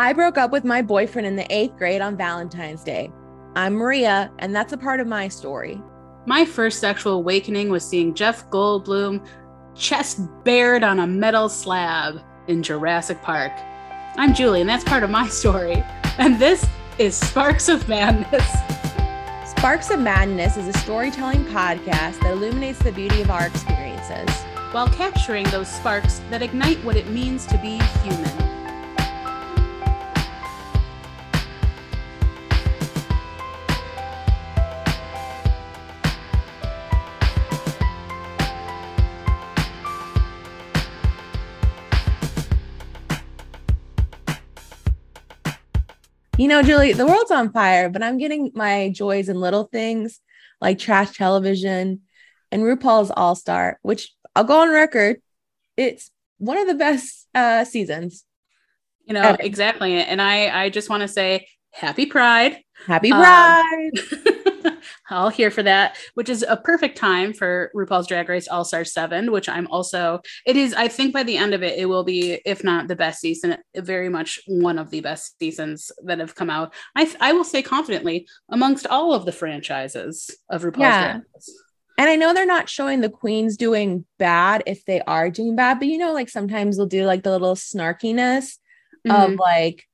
I broke up with my boyfriend in the eighth grade on Valentine's Day. I'm Maria, and that's a part of my story. My first sexual awakening was seeing Jeff Goldblum chest bared on a metal slab in Jurassic Park. I'm Julie, and that's part of my story. And this is Sparks of Madness. Sparks of Madness is a storytelling podcast that illuminates the beauty of our experiences while capturing those sparks that ignite what it means to be human. You know, Julie, the world's on fire, but I'm getting my joys in little things like trash television and RuPaul's All Star, which I'll go on record. It's one of the best uh, seasons. You know, ever. exactly. And I, I just want to say happy Pride. Happy Pride. Um, all here for that, which is a perfect time for RuPaul's Drag Race All Star 7, which I'm also, it is, I think by the end of it, it will be, if not the best season, very much one of the best seasons that have come out. I, I will say confidently amongst all of the franchises of RuPaul's yeah. Drag Race. And I know they're not showing the queens doing bad if they are doing bad, but you know, like sometimes they'll do like the little snarkiness mm-hmm. of like,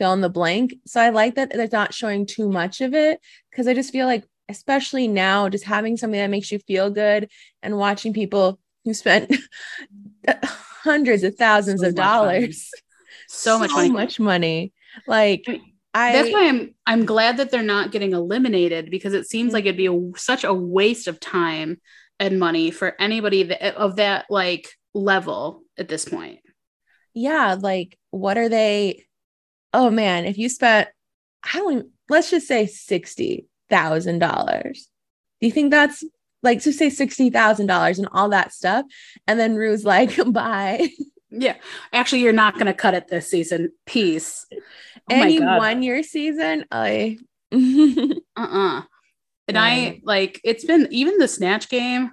fill in the blank. So I like that they're not showing too much of it because I just feel like especially now, just having something that makes you feel good and watching people who spent hundreds of thousands so of dollars, money. so much money, much money. Like I, that's why I'm I'm glad that they're not getting eliminated because it seems like it'd be a, such a waste of time and money for anybody that, of that like level at this point. Yeah, like what are they? Oh man, if you spent, I don't. Let's just say sixty thousand dollars. Do you think that's like to say sixty thousand dollars and all that stuff? And then Ru's like, bye. Yeah. Actually, you're not gonna cut it this season. Peace. Oh Any one year season, I uh-uh. And yeah. I like it's been even the snatch game.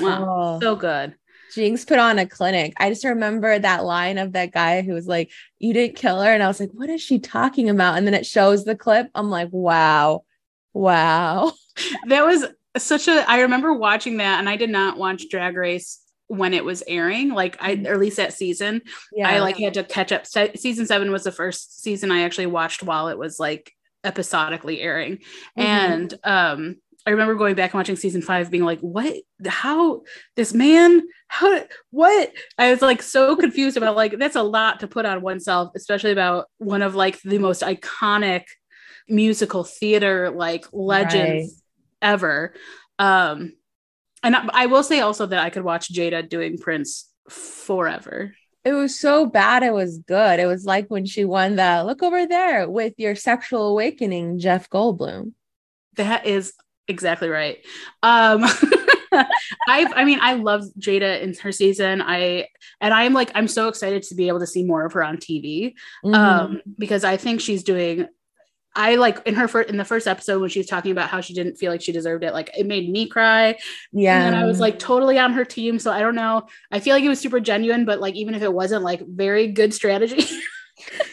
Wow, oh. so good. Jinkx put on a clinic. I just remember that line of that guy who was like, You didn't kill her. And I was like, What is she talking about? And then it shows the clip. I'm like, Wow, Wow. that was such a I remember watching that and I did not watch Drag Race when it was airing like I or at least that season. Yeah. I like had to catch up. Se- season 7 was the first season I actually watched while it was like episodically airing. Mm-hmm. And um I remember going back and watching season five, being like, "What? How? This man? How? What?" I was like so confused about like that's a lot to put on oneself, especially about one of like the most iconic musical theater like legends right. ever. Um, and I, I will say also that I could watch Jaida doing Prince forever. It was so bad. It was good. It was like when she won the look over there with your sexual awakening, Jeff Goldblum. That is exactly right. Um, I I mean I love Jaida in her season. I and I'm like I'm so excited to be able to see more of her on TV mm-hmm. um, because I think she's doing I like in her first in the first episode when she was talking about how she didn't feel like she deserved it, like it made me cry. Yeah. And I was like totally on her team. So I don't know. I feel like it was super genuine, but like even if it wasn't like very good strategy.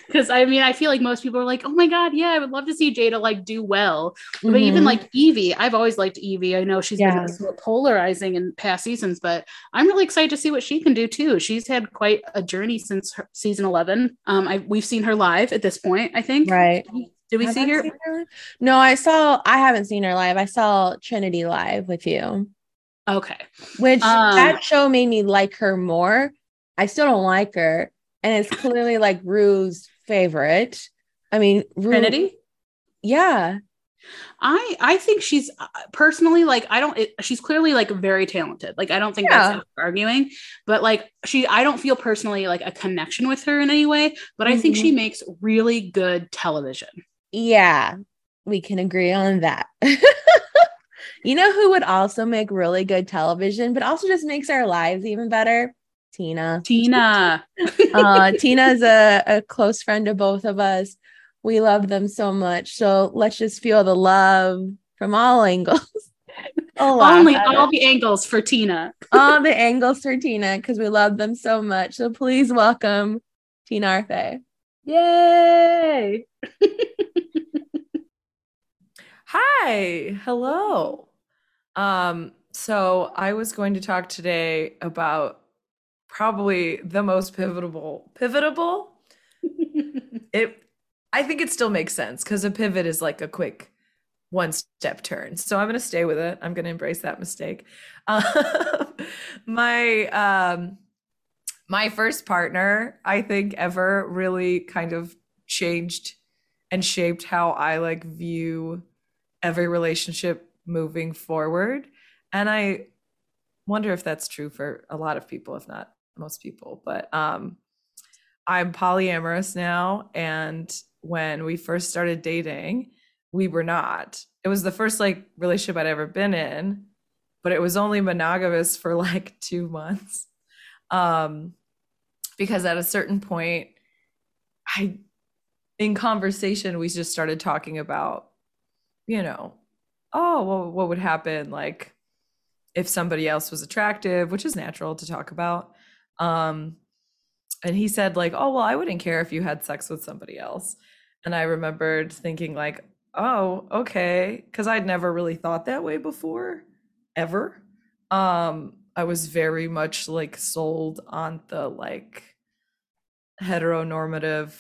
Because I mean, I feel like most people are like, oh my God, yeah, I would love to see Jaida like do well. Mm-hmm. But even like Yvie, I've always liked Yvie. I know she's yeah. been polarizing in past seasons, but I'm really excited to see what she can do too. She's had quite a journey since season 11. Um, I, we've seen her live at this point, I think. Right. Did we see her? her? No, I saw. I haven't seen her live. I saw Trinity live with you. Okay. Which um, that show made me like her more. I still don't like her, and it's clearly like Ru's favorite. I mean, Rue, Trinity. Yeah. I I think she's uh, personally like I don't it, she's clearly like very talented. Like I don't think yeah. that's arguing, but like she I don't feel personally like a connection with her in any way, but mm-hmm. I think she mm-hmm. makes really good television. Yeah, we can agree on that. you know who would also make really good television, but also just makes our lives even better? Tina. Tina. uh, Tina is a, a close friend of both of us. We love them so much. So let's just feel the love from all angles. Only all the angles for Tina. all the angles for Tina because we love them so much. So please welcome Tina Arfaee. Yay! Hi, hello. Um, so I was going to talk today about probably the most pivotal pivotable. it I think it still makes sense because a pivot is like a quick one step turn. So I'm going to stay with it. I'm going to embrace that mistake. Um, my um, my first partner, I think, ever really kind of changed and shaped how I like view every relationship moving forward. And I wonder if that's true for a lot of people, if not most people. But um, I'm polyamorous now. And when we first started dating, we were not. It was the first like relationship I'd ever been in, but it was only monogamous for like two months. Um, because at a certain point, I, in conversation, we just started talking about, you know, oh, well, what would happen like if somebody else was attractive, which is natural to talk about. Um, and he said like, oh, well, I wouldn't care if you had sex with somebody else. And I remembered thinking like, oh, okay, because I'd never really thought that way before, ever. Um, I was very much like sold on the like heteronormative,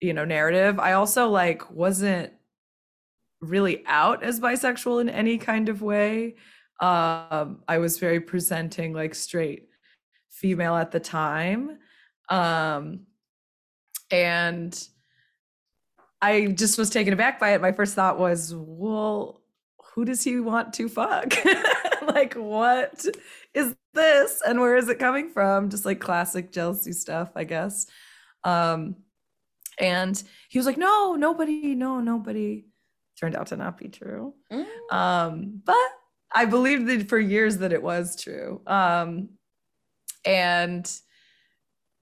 you know, narrative. I also like wasn't really out as bisexual in any kind of way. Um, I was very presenting like straight female at the time. Um, and I just was taken aback by it. My first thought was, well, who does he want to fuck? like, what is this? And where is it coming from? Just like classic jealousy stuff, I guess. Um, and he was like, no, nobody, no, nobody. Turned out to not be true. Mm. Um, but I believed that for years that it was true. Um, and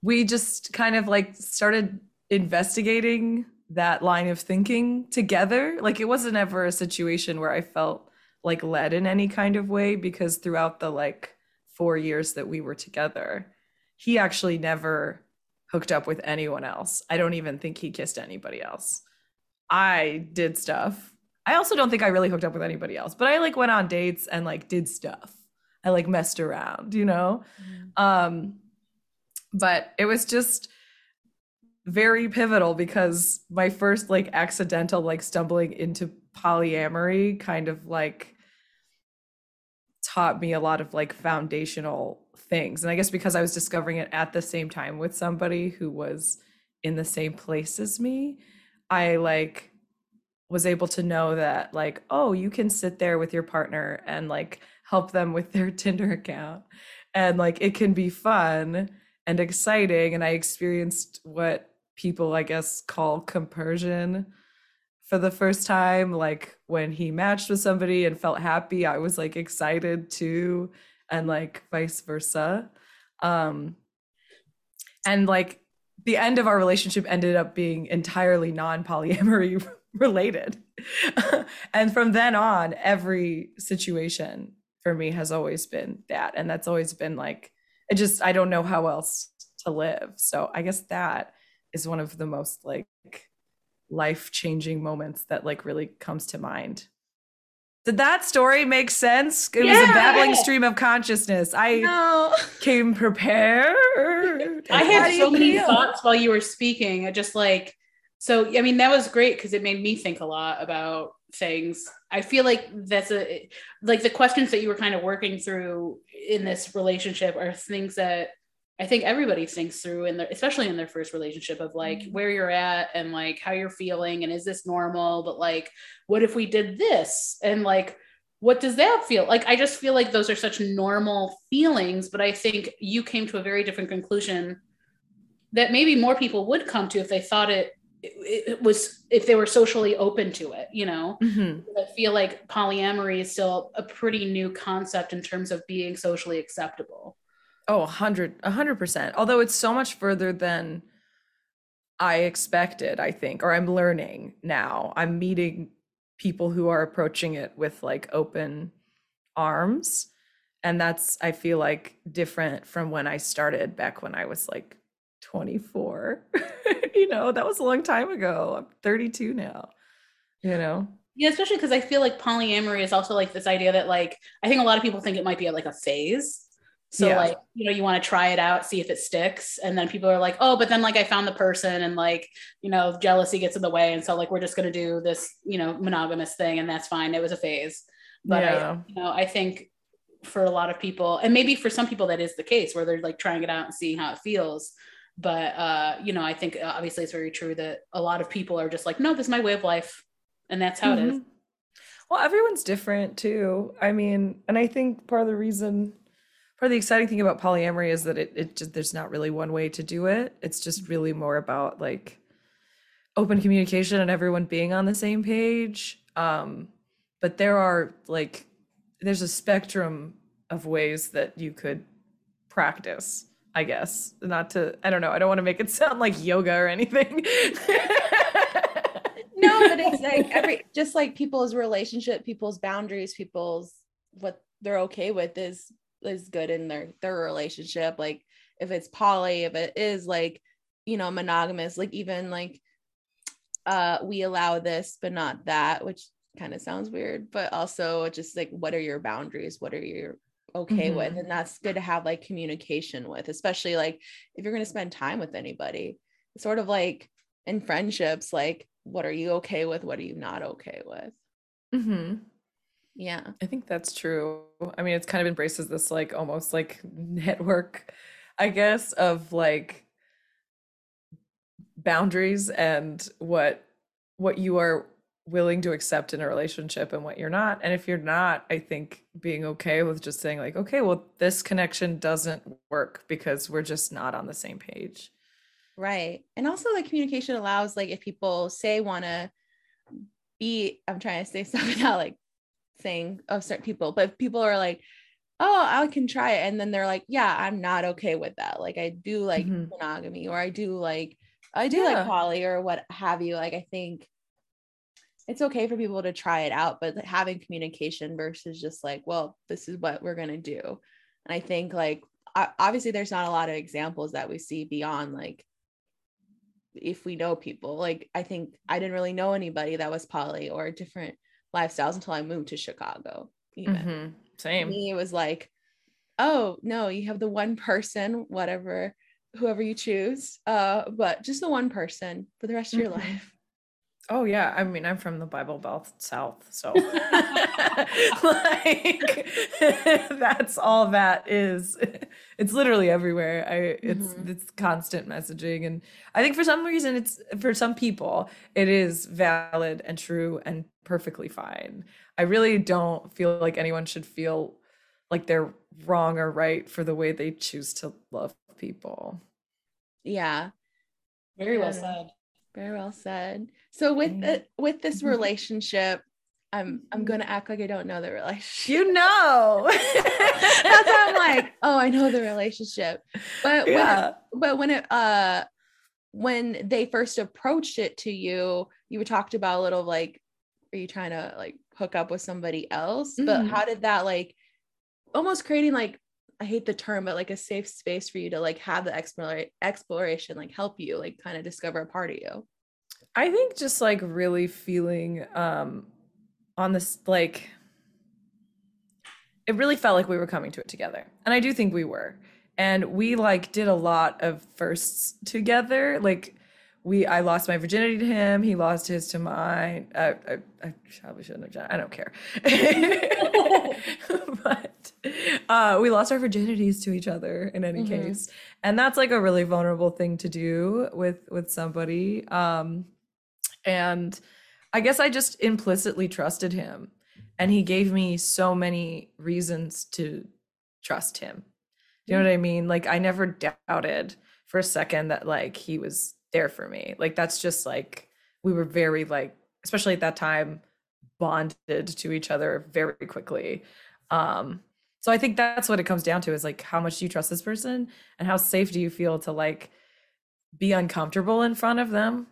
we just kind of like started investigating that line of thinking together. Like it wasn't ever a situation where I felt like led in any kind of way because throughout the like four years that we were together, he actually never hooked up with anyone else. I don't even think he kissed anybody else. I did stuff. I also don't think I really hooked up with anybody else, but I like went on dates and like did stuff. I like messed around, you know? Mm. Um but it was just very pivotal because my first like accidental like stumbling into polyamory kind of like taught me a lot of like foundational things. And i guess because i was discovering it at the same time with somebody who was in the same place as me i like was able to know that like oh you can sit there with your partner and like help them with their tinder account. And like it can be fun and exciting and i experienced what people, I guess, call compersion for the first time. Like when he matched with somebody and felt happy, I was like excited too, and like vice versa. Um, and like the end of our relationship ended up being entirely non polyamory related. and from then on, every situation for me has always been that. And that's always been like, it just, I don't know how else to live. So I guess that is one of the most like life changing moments that like really comes to mind. Did that story make sense? It yeah. was a babbling stream of consciousness. I no. came prepared. I had so many feel? thoughts while you were speaking. I just like so I mean that was great because it made me think a lot about things. I feel like that's a like the questions that you were kind of working through in this relationship are things that I think everybody thinks through in their, especially in their first relationship of like mm-hmm. where you're at and like how you're feeling and is this normal? But like, what if we did this? And like, what does that feel like? I just feel like those are such normal feelings, but I think you came to a very different conclusion that maybe more people would come to if they thought it it, was if they were socially open to it you know mm-hmm. i feel like polyamory is still a pretty new concept in terms of being socially acceptable Oh, a hundred, a hundred percent. Although it's so much further than I expected, I think, or I'm learning now. I'm meeting people who are approaching it with like open arms. And that's, I feel like, different from when I started back when I was like 24. you know, that was a long time ago. I'm 32 now. You know. Yeah, especially because I feel like polyamory is also like this idea that like I think a lot of people think it might be like a phase. So yeah. like, you know, you want to try it out, see if it sticks. And then people are like, oh, but then like I found the person and like, you know, jealousy gets in the way. And so like we're just gonna do this, you know, monogamous thing and that's fine. It was a phase. But yeah. I, you know, I think for a lot of people, and maybe for some people that is the case where they're like trying it out and seeing how it feels. But uh, you know, I think uh, obviously it's very true that a lot of people are just like, no, this is my way of life. And that's how mm-hmm. it is. Mm-hmm. Well, everyone's different too. I mean, and I think part of the reason part of the exciting thing about polyamory is that it, it just there's not really one way to do it. It's just really more about like open communication and everyone being on the same page. Um but there are like there's a spectrum of ways that you could practice i guess. Not to i don't know i don't want to make it sound like yoga or anything. No but it's like every just like people's relationship people's boundaries people's what they're okay with is is good in their their relationship like if it's poly if it is like you know monogamous like even like uh we allow this but not that which kind of sounds weird but also just like what are your boundaries what are you okay mm-hmm. with and that's good to have like communication with especially like if you're going to spend time with anybody it's sort of like in friendships like what are you okay with what are you not okay with mm-hmm. Yeah. I think that's true. I mean, it's kind of embraces this like almost like network, I guess, of like boundaries and what what you are willing to accept in a relationship and what you're not. And if you're not, I think being okay with just saying like, okay, well, this connection doesn't work because we're just not on the same page. Right. And also the communication allows like if people say want to be I'm trying to say something out like thing of certain people, but people are like, oh, I can try it. And then they're like, yeah, I'm not okay with that. Like I do like mm-hmm. monogamy or I do like, I do yeah. like poly or what have you. Like I think it's okay for people to try it out, but having communication versus just like, well, this is what we're going to do. And I think like, obviously there's not a lot of examples that we see beyond like if we know people like i think i didn't really know anybody that was poly or different lifestyles until I moved to Chicago. Even mm-hmm. same. me, it was like, oh no, you have the one person, whatever, whoever you choose, uh, but just the one person for the rest of your mm-hmm. life. Oh yeah, I mean I'm from the Bible Belt South, so like that's all that is. It's literally everywhere. I it's mm-hmm. it's constant messaging and I think for some reason it's for some people it is valid and true and perfectly fine. I really don't feel like anyone should feel like they're wrong or right for the way they choose to love people. Yeah. Very well said. Very well said. So with the, with this relationship, I'm I'm gonna act like I don't know the relationship. You know. That's why I'm like, oh, I know the relationship. But yeah. when but when it uh when they first approached it to you, you talked about a little like, are you trying to like hook up with somebody else? Mm-hmm. But how did that like almost creating like I hate the term, but like a safe space for you to like have the explore- exploration, like help you, like kind of discover a part of you. I think just like really feeling um on this like it really felt like we were coming to it together. And I do think we were. And we like did a lot of firsts together. Like we I lost my virginity to him. He lost his to mine. I, I, I probably shouldn't have. Done. I don't care. but uh, we lost our virginities to each other in any mm-hmm. case, and that's like a really vulnerable thing to do with with somebody. Um, and I guess I just implicitly trusted him, and he gave me so many reasons to trust him. You know what I mean? Like I never doubted for a second that like he was there for me. Like that's just like we were very like especially at that time bonded to each other very quickly. Um so I think that's what it comes down to is like how much do you trust this person and how safe do you feel to like be uncomfortable in front of them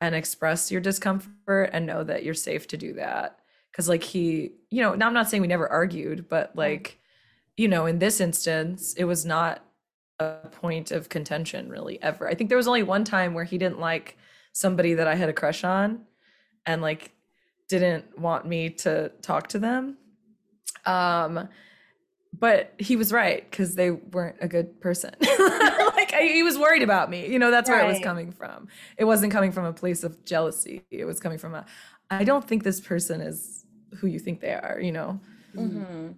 and express your discomfort and know that you're safe to do that. Cause like he, you know, now I'm not saying we never argued, but like, you know, in this instance, it was not a point of contention really ever. I think there was only one time where he didn't like somebody that I had a crush on and like didn't want me to talk to them. Um but he was right because they weren't a good person. like I, he was worried about me. You know, that's where it was coming from. It wasn't coming from a place of jealousy. It was coming from a I don't think this person is who you think they are, you know. Mm-hmm.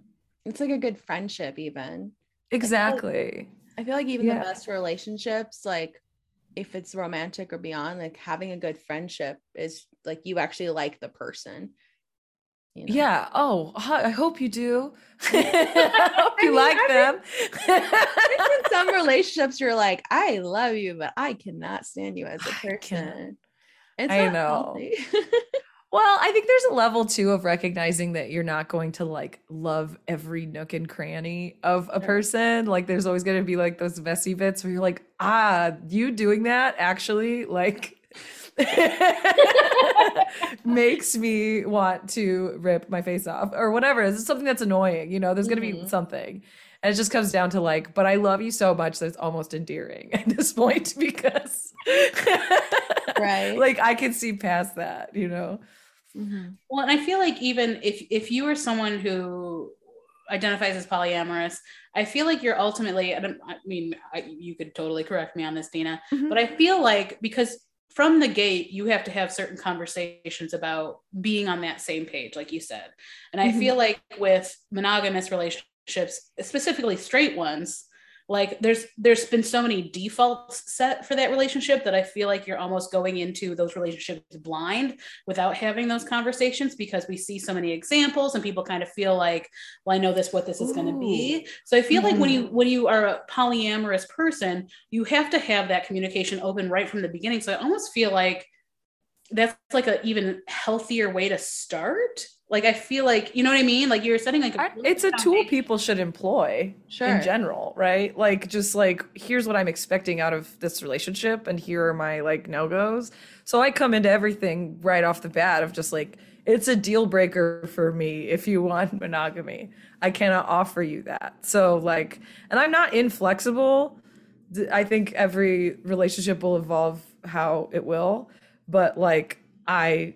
It's like a good friendship even. Exactly. I feel like even yeah. the best relationships, like if it's romantic or beyond, like having a good friendship is like you actually like the person. You know? Yeah. Oh, I hope you do. I hope you I mean, like I them. in some relationships, you're like, I love you, but I cannot stand you as a person. I know. Well, I think there's a level too of recognizing that you're not going to like love every nook and cranny of a person. Like there's always going to be like those messy bits where you're like, ah, you doing that actually like makes me want to rip my face off or whatever. It's something that's annoying, you know, there's going to mm-hmm. be something. And it just comes down to like, but I love you so much that it's almost endearing at this point because right. like I can see past that, you know. Mm-hmm. Well, and I feel like even if if you are someone who identifies as polyamorous, I feel like you're ultimately. I, I mean, I, you could totally correct me on this, Tina, mm-hmm. but I feel like because from the gate you have to have certain conversations about being on that same page, like you said, and I mm-hmm. feel like with monogamous relationships, specifically straight ones, like there's there's been so many defaults set for that relationship that i feel like you're almost going into those relationships blind without having those conversations because we see so many examples and people kind of feel like well i know this what this is going to be so i feel mm. like when you mm-hmm. when you are a polyamorous person you have to have that communication open right from the beginning so i almost feel like that's like an even healthier way to start like I feel like you know what I mean. Like you're setting like a it's a tool people should employ sure. in general, right? Like just like here's what I'm expecting out of this relationship, and here are my like no goes. So I come into everything right off the bat of just like it's a deal breaker for me if you want monogamy. I cannot offer you that. So like, and I'm not inflexible. I think every relationship will evolve how it will, but like I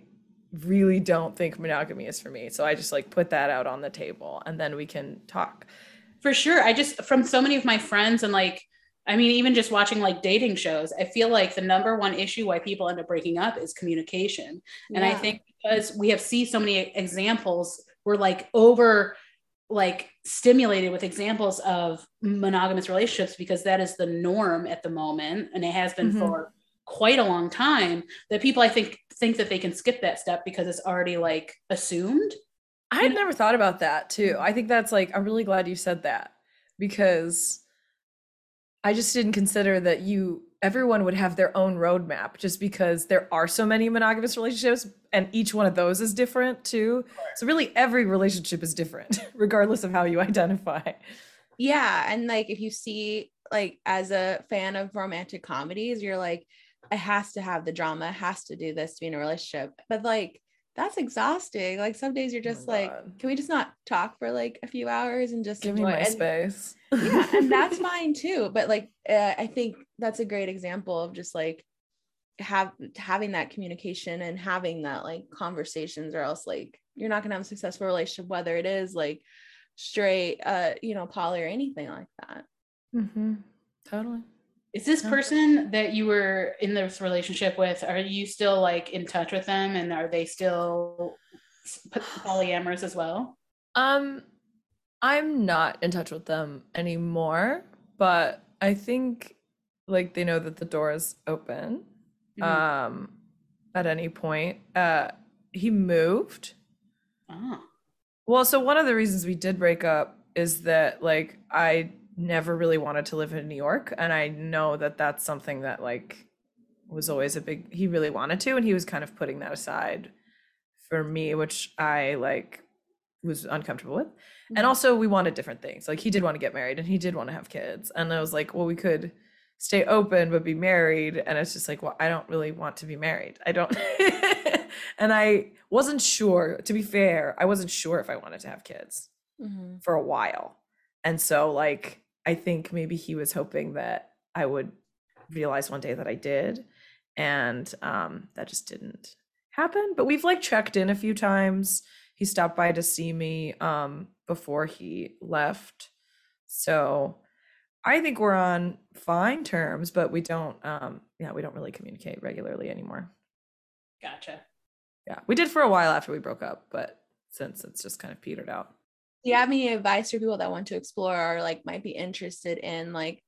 really don't think monogamy is for me. So I just like put that out on the table and then we can talk. For sure. I just, from so many of my friends and like, I mean, even just watching like dating shows, I feel like the number one issue why people end up breaking up is communication. Yeah. And I think because we have see so many examples, we're like over like stimulated with examples of monogamous relationships because that is the norm at the moment and it has been mm-hmm. for quite a long time that people I think think that they can skip that step because it's already like assumed. I had never thought about that too. I think that's like I'm really glad you said that because I just didn't consider that you everyone would have their own roadmap just because there are so many monogamous relationships and each one of those is different too. So really every relationship is different regardless of how you identify. Yeah, and like if you see like as a fan of romantic comedies, you're like it has to have the drama, it has to do this to be in a relationship. But like that's exhausting. Like some days you're oh just oh like, God. can we just not talk for like a few hours and just give enjoy? me my and, space? yeah, and that's fine too. But like, uh, I think that's a great example of just like have having that communication and having that like conversations, or else like you're not gonna have a successful relationship, whether it is like straight, uh, you know, poly or anything like that. Mm-hmm. Totally. Is this person that you were in this relationship with, are you still like in touch with them and are they still polyamorous as well? Um I'm not in touch with them anymore, but I think like they know that the door is open mm-hmm. um at any point. Uh he moved. Oh. Well, so one of the reasons we did break up is that like I never really wanted to live in New York and I know that that's something that like was always a big he really wanted to and he was kind of putting that aside for me which I like was uncomfortable with. Mm-hmm. And also we wanted different things. Like he did want to get married and he did want to have kids and I was like, well we could stay open but be married and it's just like, well I don't really want to be married. I don't and I wasn't sure to be fair, I wasn't sure if I wanted to have kids mm-hmm. for a while. And so like I think maybe he was hoping that I would realize one day that I did. And um, that just didn't happen. But we've like checked in a few times. He stopped by to see me um, before he left. So I think we're on fine terms, but we don't um yeah, we don't really communicate regularly anymore. Gotcha. Yeah. We did for a while after we broke up, but since it's just kind of petered out. Do you have any advice for people that want to explore or like might be interested in like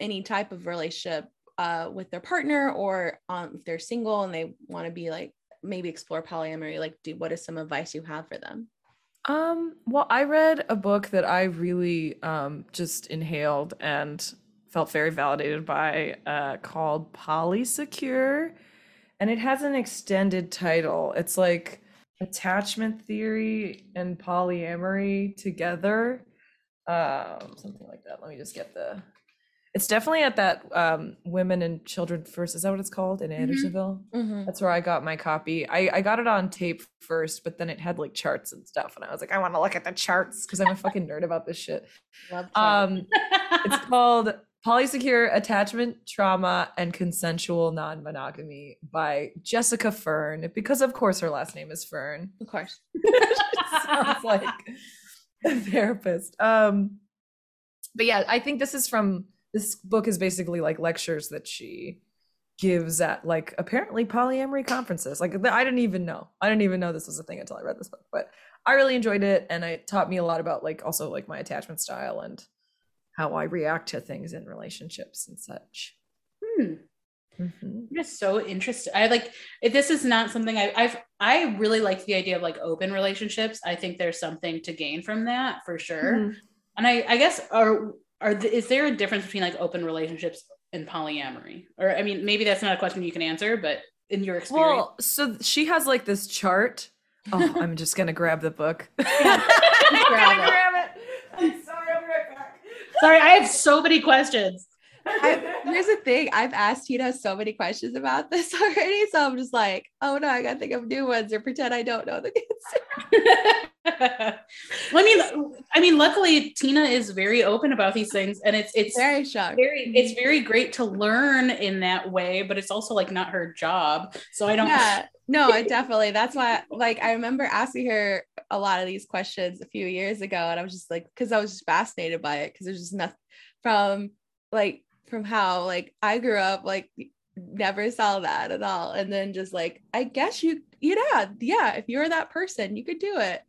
any type of relationship uh with their partner or um if they're single and they want to be like maybe explore polyamory like do what is some advice you have for them? Um, well, I read a book that I really um, just inhaled and felt very validated by uh, called Polysecure. And it has an extended title. It's like attachment theory and polyamory together. Um, something like that. Let me just get the it's definitely at that um, Women and Children First. Is that what it's called in mm-hmm. Andersonville? Mm-hmm. That's where I got my copy. I, I got it on tape first, but then it had like charts and stuff, and I was like, I want to look at the charts because I'm a fucking nerd about this shit. Um, it's called Polysecure Attachment, Trauma, and Consensual Non-Monogamy by Jessica Fern, because of course her last name is Fern. Of course. sounds like a therapist. Um, but yeah, I think this is from this book is basically like lectures that she gives at like apparently polyamory conferences. Like I didn't even know. I didn't even know this was a thing until I read this book. But I really enjoyed it and it taught me a lot about like also like my attachment style and how I react to things in relationships and such. Hmm. Mm-hmm. I'm just so interested. I like this is not something I, I've I really like the idea of like open relationships. I think there's something to gain from that for sure. Mm-hmm. And I I guess are are the, is there a difference between like open relationships and polyamory or i mean maybe that's not a question you can answer but in your experience well so she has like this chart oh i'm just gonna grab the book grab, it. i'm sorry i'll be right back sorry i have so many questions I, here's the thing I've asked Tina so many questions about this already. So I'm just like, oh no, I gotta think of new ones or pretend I don't know the answer. well, I mean, I mean, luckily Tina is very open about these things, and it's it's very shocked. Very, it's very great to learn in that way, but it's also like not her job. So I don't. Yeah, no, I definitely. That's why, like, I remember asking her a lot of these questions a few years ago, and I was just like, because I was just fascinated by it, because there's just nothing from like from how like I grew up, like never saw that at all, and then just like I guess you, yeah, yeah, if you're that person, you could do it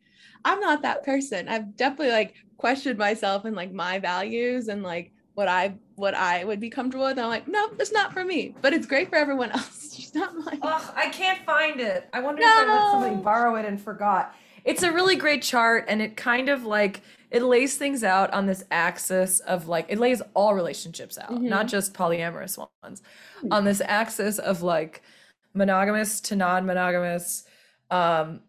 I'm not that person. I've definitely like questioned myself and like my values and like what I what I would be comfortable with. And I'm like, no, it's not for me, but it's great for everyone else. It's not mine. Oh, I can't find it. I wonder no. if I let somebody borrow it and forgot. It's a really great chart, and it kind of like it lays things out on this axis of like it lays all relationships out, mm-hmm. not just polyamorous ones, mm-hmm. on this axis of like monogamous to non-monogamous. Um,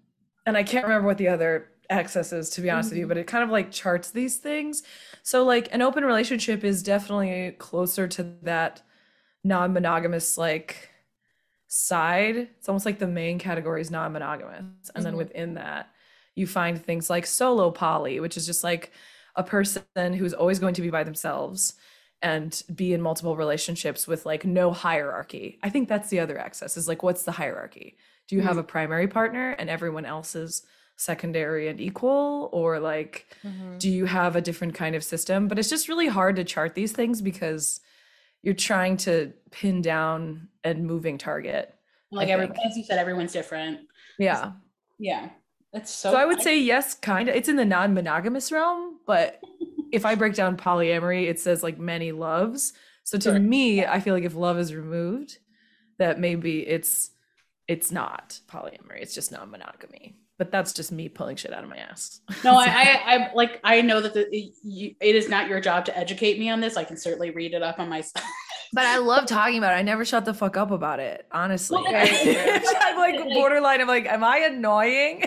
and I can't remember what the other axis accesses to be honest mm-hmm. with you but it kind of like charts these things so like an open relationship is definitely closer to that non-monogamous like side it's almost like the main category is non-monogamous and mm-hmm. then within that you find things like solo poly which is just like a person who's always going to be by themselves and be in multiple relationships with like no hierarchy i think that's the other access is like what's the hierarchy do you mm-hmm. have a primary partner and everyone else is secondary and equal or like mm-hmm. do you have a different kind of system but it's just really hard to chart these things because you're trying to pin down a moving target. Like every as you said everyone's different. Yeah. Yeah. That's so so i would say yes kind of it's in the non-monogamous realm but if i break down polyamory it says like many loves. So to sure. me i feel like if love is removed that maybe it's it's not polyamory. It's just non-monogamy but that's just me pulling shit out of my ass. no, I, I, I, like, I know that the, it is not your job to educate me on this. I can certainly read it up on myself. but I love talking about it. I never shut the fuck up about it, honestly. I'm like borderline. I'm like, am I annoying?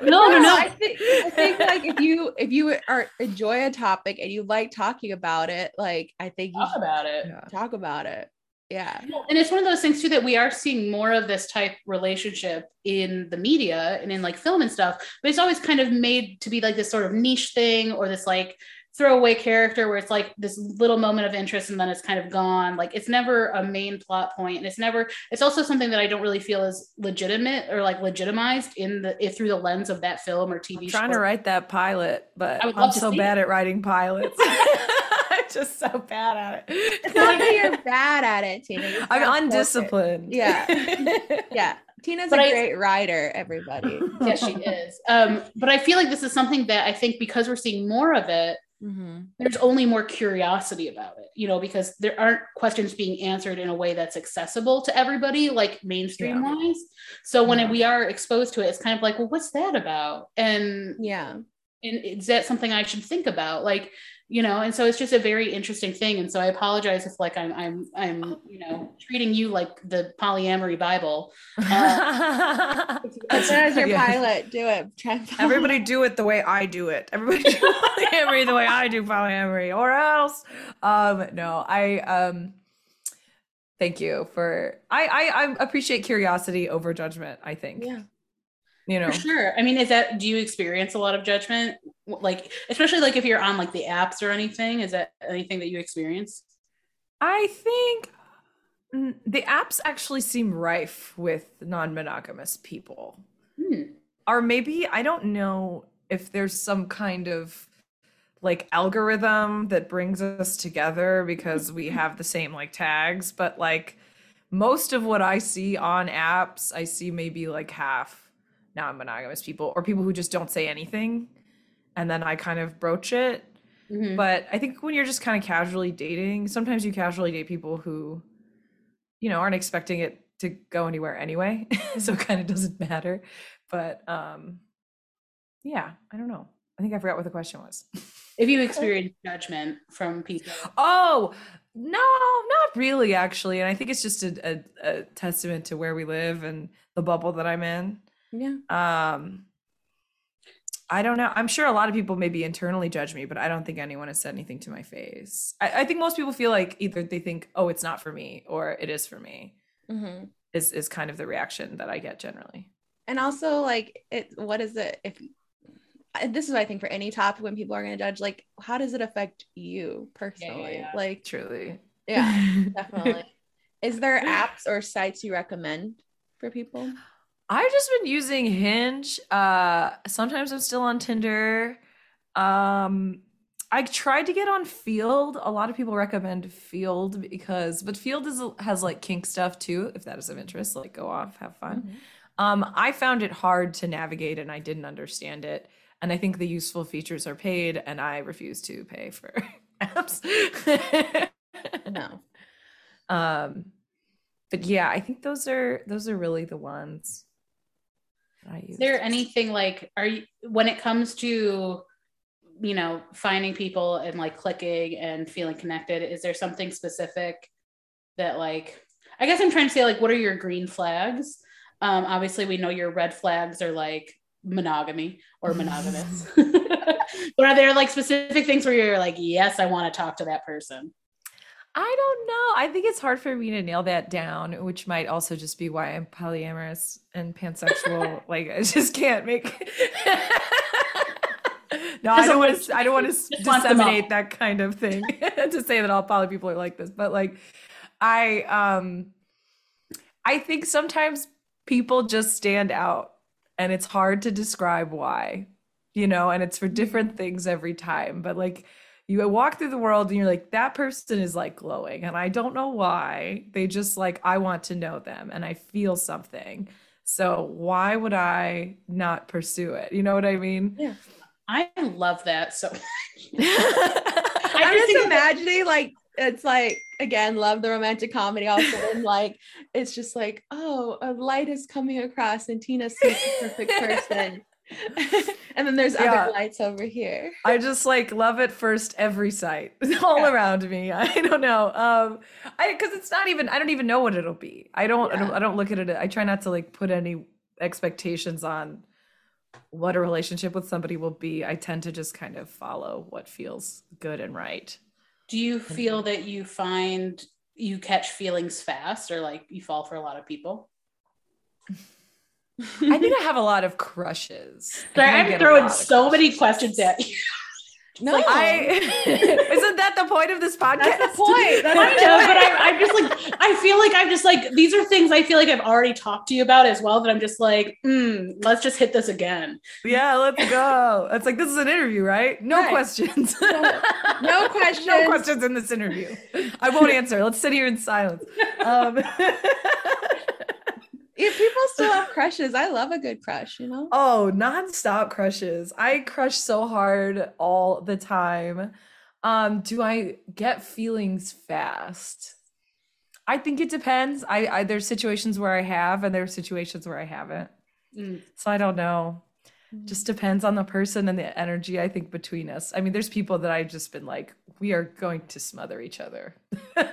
No, no, no. I think, I think like if you if you are enjoy a topic and you like talking about it, like I think you talk about it. Talk about it yeah and it's one of those things too that we are seeing more of this type relationship in the media and in like film and stuff but it's always kind of made to be like this sort of niche thing or this like throwaway character where it's like this little moment of interest and then it's kind of gone. Like it's never a main plot point, and it's never. It's also something that I don't really feel is legitimate or like legitimized in the if through the lens of that film or TV. I'm trying to write that pilot, but I'm so bad it. at writing pilots. I'm just so bad at it. It's not that you're bad at it, Tina. I'm undisciplined. Yeah. yeah. Tina's but a I, great writer, everybody. yes, she is. Um, but I feel like this is something that I think because we're seeing more of it, mm-hmm. there's only more curiosity about it, you know, because there aren't questions being answered in a way that's accessible to everybody, like mainstream yeah. wise. So when yeah. we are exposed to it, it's kind of like, well, what's that about? And yeah. And is that something I should think about? Like, you know and so it's just a very interesting thing. And so i apologize if like i'm i'm i'm you know treating you like the polyamory bible. Uh, as your yeah. pilot do it. Everybody do it the way i do it. Everybody do polyamory the way i do polyamory or else um no i um thank you for i i, I appreciate curiosity over judgment i think. Yeah you know? For sure. I mean is that do you experience a lot of judgment? Like especially like if you're on like the apps or anything is that anything that you experience? I think the apps actually seem rife with non-monogamous people. Hmm. or maybe i don't know if there's some kind of like algorithm that brings us together because we have the same like tags but like most of what i see on apps i see maybe like half non-monogamous people or people who just don't say anything and then I kind of broach it. Mm-hmm. But I think when you're just kind of casually dating, sometimes you casually date people who you know aren't expecting it to go anywhere anyway. so it kind of doesn't matter. But um yeah, I don't know. I think I forgot what the question was. if you experience judgment from people. Oh, no, not really actually. And I think it's just a, a, a testament to where we live and the bubble that I'm in. Yeah. Um, I don't know. I'm sure a lot of people maybe internally judge me, but I don't think anyone has said anything to my face. I, I think most people feel like either they think, "Oh, it's not for me," or "It is for me." Mm-hmm. Is is kind of the reaction that I get generally. And also, like, it. What is it? If this is what I think for any topic when people are going to judge, like, how does it affect you personally? Yeah, yeah, yeah. Like, truly. Yeah, definitely. is there apps or sites you recommend for people? I've just been using Hinge. Uh, sometimes I'm still on Tinder. Um, I tried to get on Feeld. A lot of people recommend Feeld because, but Feeld is has like kink stuff too. If that is of interest, like go off, have fun. Mm-hmm. Um, I found it hard to navigate and I didn't understand it. And I think the useful features are paid, and I refuse to pay for apps. no. Um, but yeah, I think those are those are really the ones. Is there anything like are you when it comes to you know finding people and like clicking and feeling connected is there something specific that like I guess I'm trying to say like what are your green flags? Um obviously we know your red flags are like monogamy or monogamous. but are there like specific things where you're like yes I want to talk to that person? I don't know. I think it's hard for me to nail that down, which might also just be why I'm polyamorous and pansexual. like I just can't make No, I don't want to I don't want to disseminate that kind of thing to say that all poly people are like this, but like I um I think sometimes people just stand out and it's hard to describe why. You know, and it's for different things every time, but like you walk through the world and you're like that person is like glowing and i don't know why. They just like i want to know them and i feel something. So why would i not pursue it? You know what i mean? Yeah. I love that so much. i'm just imagining like it's like again love the romantic comedy also and like it's just like oh a light is coming across and tina sees the perfect person and then there's yeah. other lights over here. I just like love it first every sight all yeah. around me. I don't know. Um I because it's not even I don't even know what it'll be. I don't, yeah. I don't I don't look at it. I try not to like put any expectations on what a relationship with somebody will be. I tend to just kind of follow what feels good and right. Do you feel that you find you catch feelings fast or like you fall for a lot of people? I think I have a lot of crushes. Sorry, I'm throwing so many questions at you. No, like, I isn't that the point of this podcast? That's the point. That's I know, but I, I'm just like I feel like I'm just like these are things I feel like I've already talked to you about as well. That I'm just like, mm, let's just hit this again. Yeah, let's go. It's like this is an interview, right? No right. questions. No, no questions. no questions in this interview. I won't answer. Let's sit here in silence. Um, if people still have crushes, I love a good crush, you know? Oh, nonstop crushes. I crush so hard all the time. Um, do I get feelings fast? I think it depends. I, I there's situations where I have and there's situations where I haven't. Mm. So I don't know. Mm. Just depends on the person and the energy I think between us. I mean, there's people that I've just been like, we are going to smother each other. you know,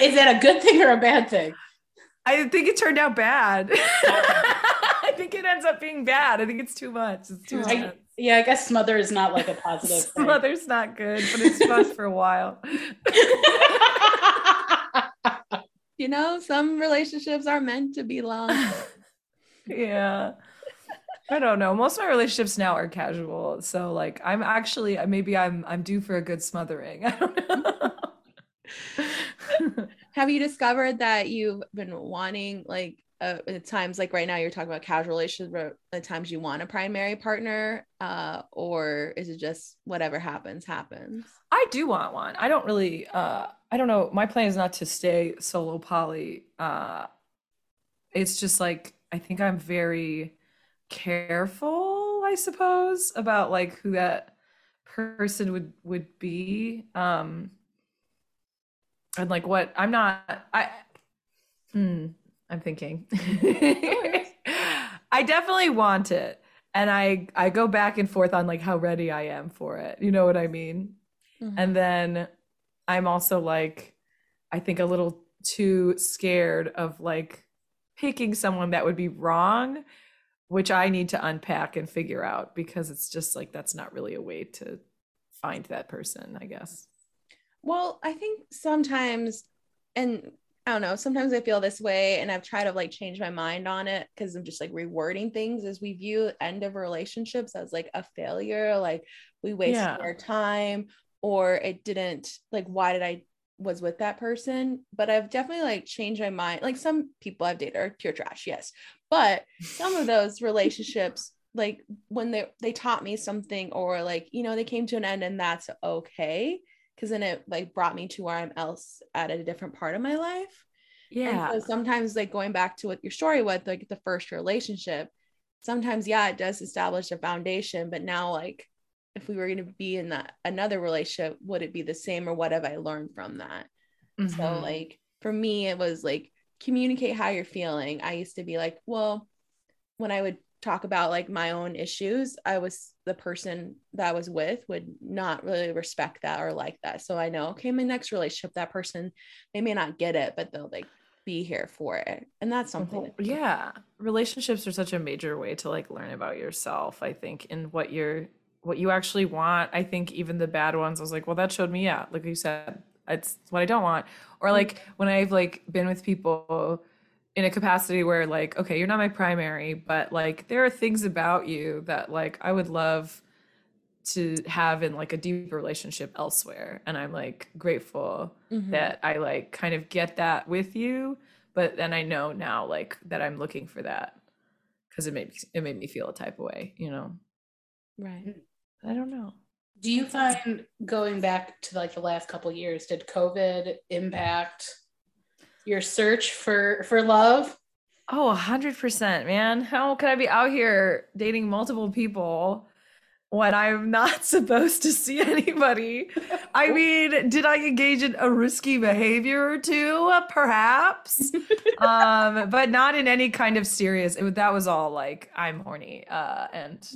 is that a good thing or a bad thing? I think it turned out bad. I think it ends up being bad. I think it's too much. It's too I, yeah, I guess smother is not like a positive. Smother's thing. not good, but it's fun for a while. you know, some relationships are meant to be long. yeah. I don't know. Most of my relationships now are casual. So like I'm actually maybe I'm I'm due for a good smothering. I don't know. Have you discovered that you've been wanting like uh, at times like right now you're talking about casual relationships but at times you want a primary partner uh, or is it just whatever happens happens? I do want one. I don't really uh, i don't know. My plan is not to stay solo poly uh, it's just like i think i'm very careful i suppose about like who that person would would be. Um and like what i'm not i hmm i'm thinking. I definitely want it. And i i go back and forth on like how ready i am for it. You know what i mean? Mm-hmm. and then i'm also like i think a little too scared of like picking someone that would be wrong which i need to unpack and figure out because it's just like that's not really a way to find that person i guess well, I think sometimes, and I don't know, sometimes I feel this way, and I've tried to like change my mind on it because I'm just like rewording things as we view end of relationships as like a failure, like we wasted yeah. our time or it didn't like why did I was with that person but i've definitely like changed my mind like some people i've dated are pure trash yes but some of those relationships like when they they taught me something or like you know they came to an end and that's okay because then it like brought me to where I'm else at a different part of my life. Yeah. And so sometimes like going back to what your story with like the first relationship, sometimes yeah, it does establish a foundation, but now like if we were going to be in that another relationship, would it be the same or what have I learned from that? Mm-hmm. So like for me, it was like communicate how you're feeling. I used to be like, well, when I would talk about like my own issues, I was the person that I was with would not really respect that or like that. So I know, okay, my next relationship, that person, they may not get it, but they'll like be here for it. And that's something. yeah. Relationships are such a major way to like learn about yourself, I think, and what you're what you actually want. I think even the bad ones, I was like, well, that showed me, yeah, like you said, it's what I don't want. Or like mm-hmm. when I've like been with people in a capacity where like okay you're not my primary but like there are things about you that like i would love to have in like a deep relationship elsewhere. And i'm like grateful mm-hmm. that i like kind of get that with you but then i know now like that i'm looking for that because it made it made me feel a type of way you know? Right. I don't know. Do you find going back to like the last couple years did covid impact your search for for love? Oh, a hundred percent, man. How could I be out here dating multiple people when I'm not supposed to see anybody? I mean, did I engage in a risky behavior or two? Perhaps. um, but not in any kind of serious. It, that was all like I'm horny. Uh, and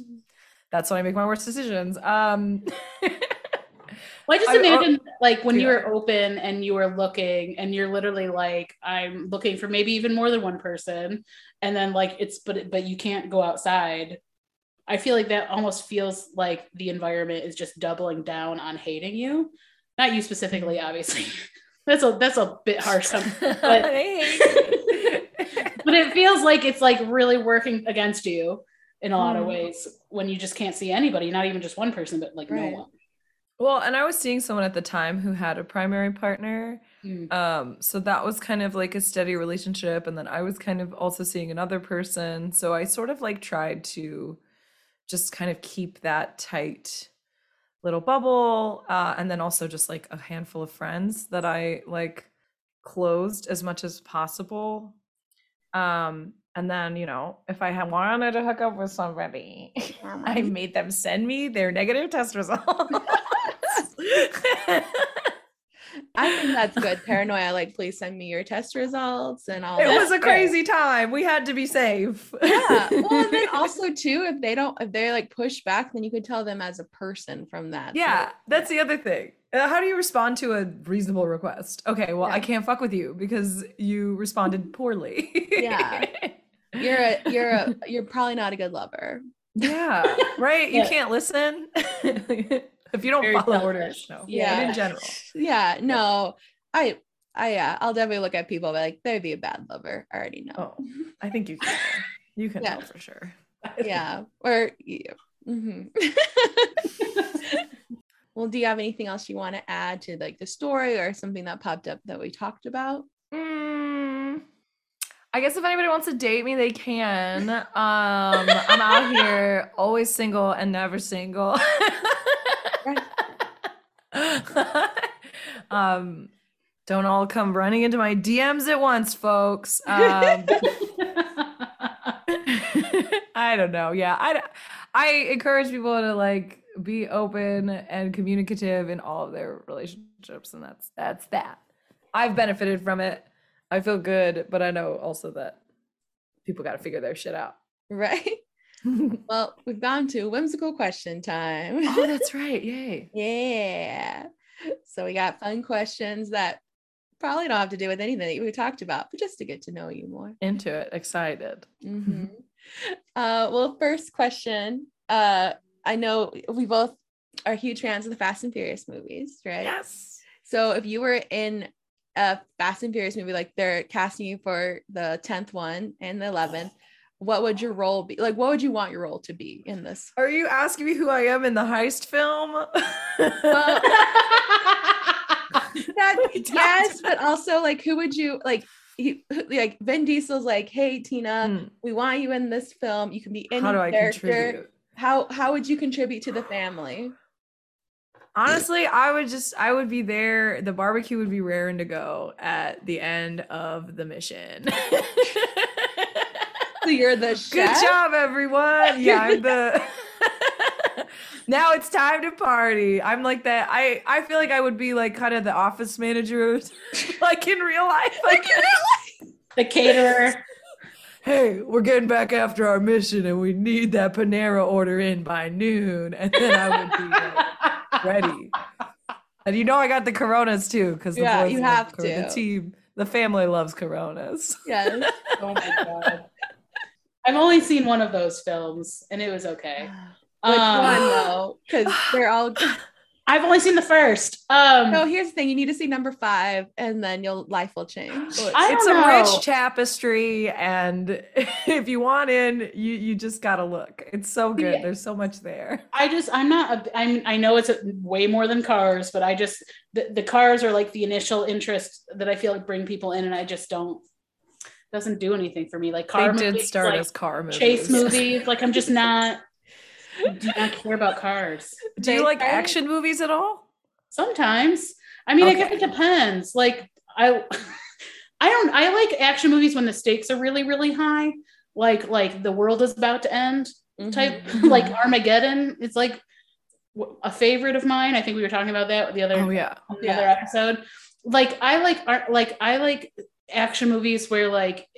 that's when I make my worst decisions. Um Well, I just imagine I, like when yeah. you were open and you were looking and you're literally like, I'm looking for maybe even more than one person. And then like it's but but you can't go outside. I feel like that almost feels like the environment is just doubling down on hating you. Not you specifically, mm-hmm. obviously. that's a that's a bit harsh. But, but it feels like it's like really working against you in a lot mm. of ways when you just can't see anybody, not even just one person, but like right. no one. Well, and I was seeing someone at the time who had a primary partner. Mm. Um, so that was kind of like a steady relationship. And then I was kind of also seeing another person. So I sort of like tried to just kind of keep that tight little bubble. Uh, and then also just like a handful of friends that I like closed as much as possible. Um, and then, you know, if I had wanted to hook up with somebody, I made them send me their negative test results. I think that's good. Paranoia, like, please send me your test results and all. It was a crazy time. We had to be safe. yeah. Well, and then also too, if they don't, if they like push back, then you could tell them as a person from that. Yeah, so, that's yeah. the other thing. Uh, how do you respond to a reasonable request? Okay, well, yeah. I can't fuck with you because you responded poorly. yeah, you're a, you're a, you're probably not a good lover. Yeah, right. You can't listen if you don't Very follow orders. No. Yeah. But in general. Yeah. No. I. I yeah. I'll definitely look at people like they'd be a bad lover. I already know. Oh, I think you can. You can yeah. know for sure. yeah. Or you. Mm-hmm. well, do you have anything else you want to add to like the story or something that popped up that we talked about? Mm, I guess if anybody wants to date me, they can. Um, I'm out here, always single and never single. um, don't all come running into my DMs at once, folks. Um, I don't know. Yeah, I I encourage people to like be open and communicative in all of their relationships, and that's that's that. I've benefited from it. I feel good, but I know also that people got to figure their shit out. Right. well, we've gone to whimsical question time. oh, that's right. Yay. yeah. So we got fun questions that probably don't have to do with anything that we talked about, but just to get to know you more. Into it, excited. Mm-hmm. uh, well, first question. Uh, I know we both are huge fans of the Fast and Furious movies, right? Yes. So if you were in a Fast and Furious movie, like they're casting you for the 10th one and the 11th, what would your role be? Like, what would you want your role to be in this? Are you asking me who I am in the heist film? well, that, yes, but also like, who would you like? He, like Vin Diesel's like, hey Tina, mm. we want you in this film. You can be any how do I character. Contribute? How how would you contribute to the family? Honestly, I would just I would be there. The barbecue would be raring to go at the end of the mission. so you're the chef? Good job, everyone. Yeah, I'm the. now it's time to party. I'm like that. I I feel like I would be like kind of the office manager, like in real life. Like in real life. The caterer. Hey, we're getting back after our mission, and we need that Panera order in by noon, and then I would be like, ready. And you know I got the Coronas too, because yeah, you have to. The team, the family loves Coronas. Yes. oh my god. I've only seen one of those films, and it was okay. Which um, one though? Because they're all. I've only seen the first. Um, no, here's the thing: you need to see number five, and then your life will change. it's a rich tapestry, and if you want in, you you just gotta look. It's so good. Yeah. There's so much there. I just I'm not. A, I'm I know it's a, way more than cars, but I just the, the cars are like the initial interest that I feel like bring people in, and I just don't doesn't do anything for me. Like car they movies, did start like as car movies. Chase movies. like I'm just not do not care about cars. Do you like action movies at all? Sometimes. I mean, okay. I guess it depends. Like I I don't I like action movies when the stakes are really, really high. Like like the world is about to end type mm-hmm. like Armageddon. It's like a favorite of mine. I think we were talking about that the other oh, yeah. the yeah. other episode. Like I like art like I like action movies where like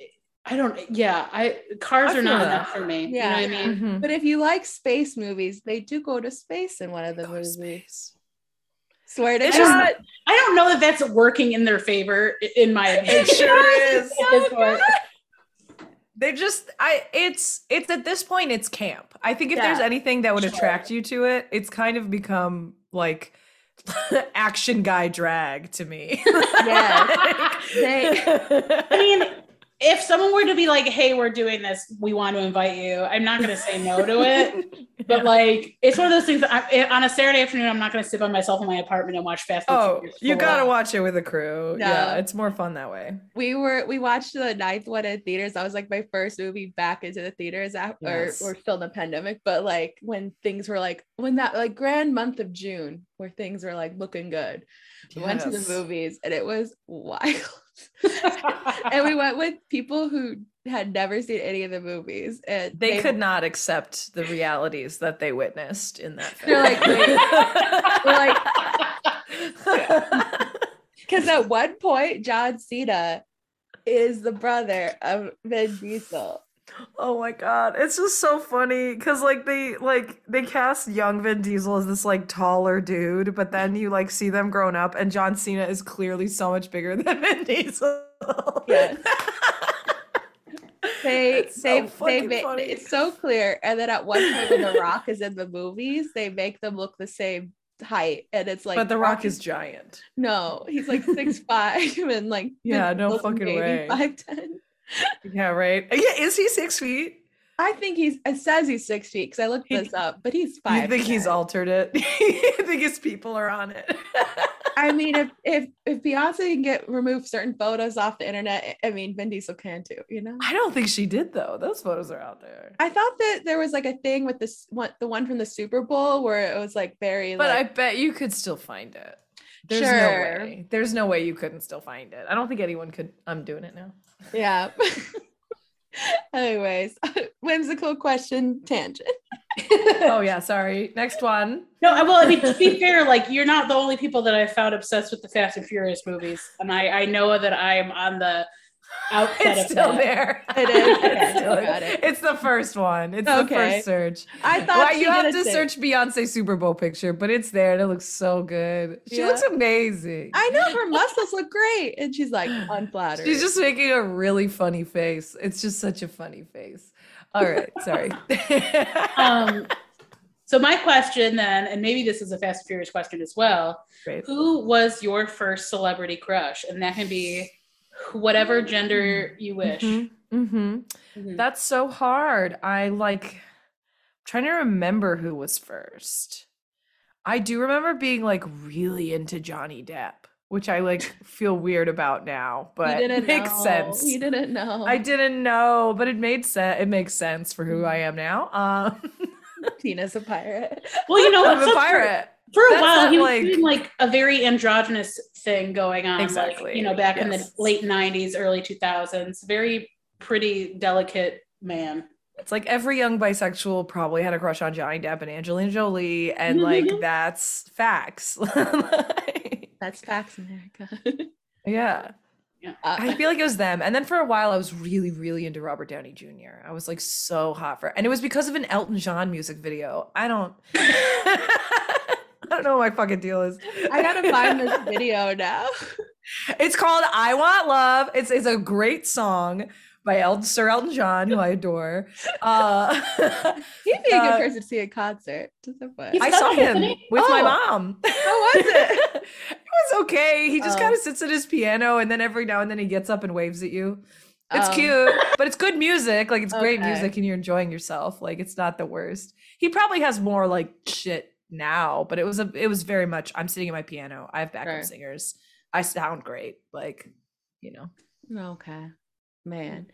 I don't yeah, I cars I are not that. enough for me. Yeah. You know what I mean? Mm-hmm. But if you like space movies, they do go to space in one of the movies. Swear to God. I don't know that that's working in their favor in my opinion. It sure is. So they just I it's it's at this point it's camp. I think if yeah. there's anything that would sure. attract you to it, it's kind of become like action guy drag to me. Yeah. they, I mean, if someone were to be like, "Hey, we're doing this. We want to invite you," I'm not going to say no to it. But yeah. like, it's one of those things that I, on a Saturday afternoon, I'm not going to sit by myself in my apartment and watch Fast. Oh, you got to watch it with a crew. No. Yeah, it's more fun that way. We were we watched the ninth one in theaters. That was like my first movie back into the theaters after yes. or, or still in the pandemic. But like when things were like when that like grand month of June where things were like looking good, we went to the movies and it was wild. and we went with people who had never seen any of the movies and they, they could not accept the realities that they witnessed in that film. They're like, they're like because at one point John Cena is the brother of Vin Diesel. Oh my god, it's just so funny because like they like they cast young Vin Diesel as this like taller dude, but then you like see them grown up, and John Cena is clearly so much bigger than Vin Diesel. Yes. they it's they so they make it's so clear, and then at one point when The Rock is in the movies, they make them look the same height and it's like but the rock, rock is giant. No he's like six five and like yeah no fucking way. five ten yeah, right. Uh, yeah, is he six feet? I think he's. It says he's six feet because I looked this up, but he's five. You think he's altered it? I think his people are on it? I mean, if if if Beyonce can get remove certain photos off the internet, I mean, Vin Diesel can too. You know. I don't think she did though. Those photos are out there. I thought that there was like a thing with this one, the one from the Super Bowl, where it was like very. But like, I bet you could still find it. There's sure. no way. There's no way you couldn't still find it. I don't think anyone could. I'm doing it now. Yeah. Anyways, whimsical question tangent. oh yeah, sorry. Next one. No, well, I mean to be fair, like you're not the only people that I found obsessed with the Fast and Furious movies, and I I know that I am on the outset it's still that. there. It is. it's, still, it. it's the first one. It's okay. the first search. I thought well, you have to search Beyonce Super Bowl picture, but it's there and it looks so good. She yeah. looks amazing. I know her muscles look great, and she's like unflattered. She's just making a really funny face. It's just such a funny face. All right, sorry. um, so my question then, and maybe this is a Fast and Furious question as well. Great. Who was your first celebrity crush? And that can be whatever gender you wish. Mm-hmm. Mm-hmm. Mm-hmm. That's so hard. I like I'm trying to remember who was first. I do remember being like really into Johnny Depp, which I like feel weird about now, but it makes know. sense. You didn't know. I didn't know, but it made sense. It makes sense for who I am now. Um, Tina's a pirate. Well, you know, I'm a pirate. For, for a while, he was like, doing like a very androgynous thing going on. Exactly. Like, you know, back yes. in the late 90s, early 2000s. Very pretty, delicate man. It's like every young bisexual probably had a crush on Johnny Depp and Angelina Jolie, and like that's facts. that's facts, America. yeah. Yeah. Uh, I feel like it was them. And then for a while, I was really, really into Robert Downey Jr. I was like so hot for, and it was because of an Elton John music video. I don't. I don't know what my fucking deal is. I gotta find this video now. It's called "I Want Love." It's it's a great song by El- Sir Elton John, who I adore. Uh, He'd be a good uh, person to see a concert. I saw him with oh. my mom. How was it? it was okay. He just oh. kind of sits at his piano, and then every now and then he gets up and waves at you. It's um, cute, but it's good music. Like it's great music, and you're enjoying yourself. Like it's not the worst. He probably has more like shit now, but it was a it was very much I'm sitting at my piano. I have backup right. singers. I sound great. Like, you know. Okay. Man.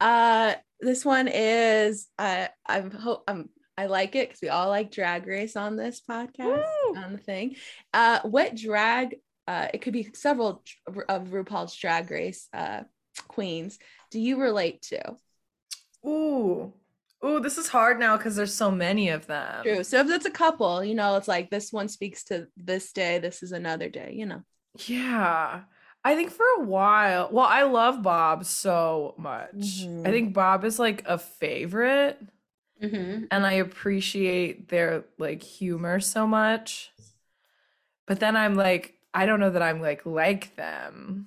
Uh this one is uh I'm hope I'm I like it because we all like drag race on this podcast Woo! on the thing. Uh what drag uh it could be several of RuPaul's drag race uh queens do you relate to? Ooh, Oh, this is hard now because there's so many of them. True. So if it's a couple, you know, it's like this one speaks to this day, this is another day, you know. Yeah. I think for a while, well, I love Bob so much. Mm-hmm. I think Bob is like a favorite. Mm-hmm. And I appreciate their like humor so much. But then I'm like, I don't know that I'm like like them.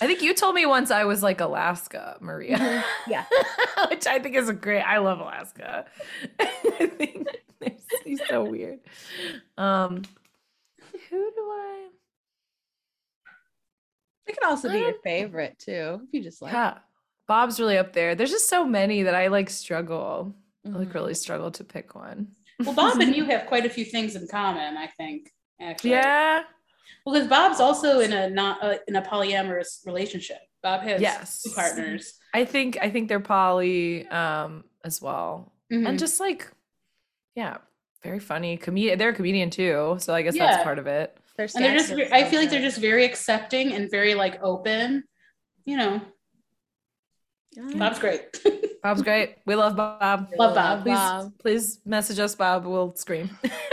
I think you told me once I was like Alaska, Maria. Mm-hmm. Yeah. Which I think is a great I love Alaska. I think he's so weird. Um who do I It could also be your favorite too, if you just like Yeah. Bob's really up there. There's just so many that I like struggle. Mm-hmm. I like really struggle to pick one. Well, Bob and you have quite a few things in common, I think. Actually. Yeah. Well, because Bob's also in a not uh, in a polyamorous relationship. Bob has yes. two partners. I think I think they're poly um as well. Mm-hmm. And just like yeah, very funny. Comedian they're a comedian too. So I guess yeah. that's part of it. They're and they're just I feel like they're just very accepting and very like open. You know. Bob's great. Bob's great. We love Bob. Love Bob. Please, Bob. please message us, Bob. We'll scream.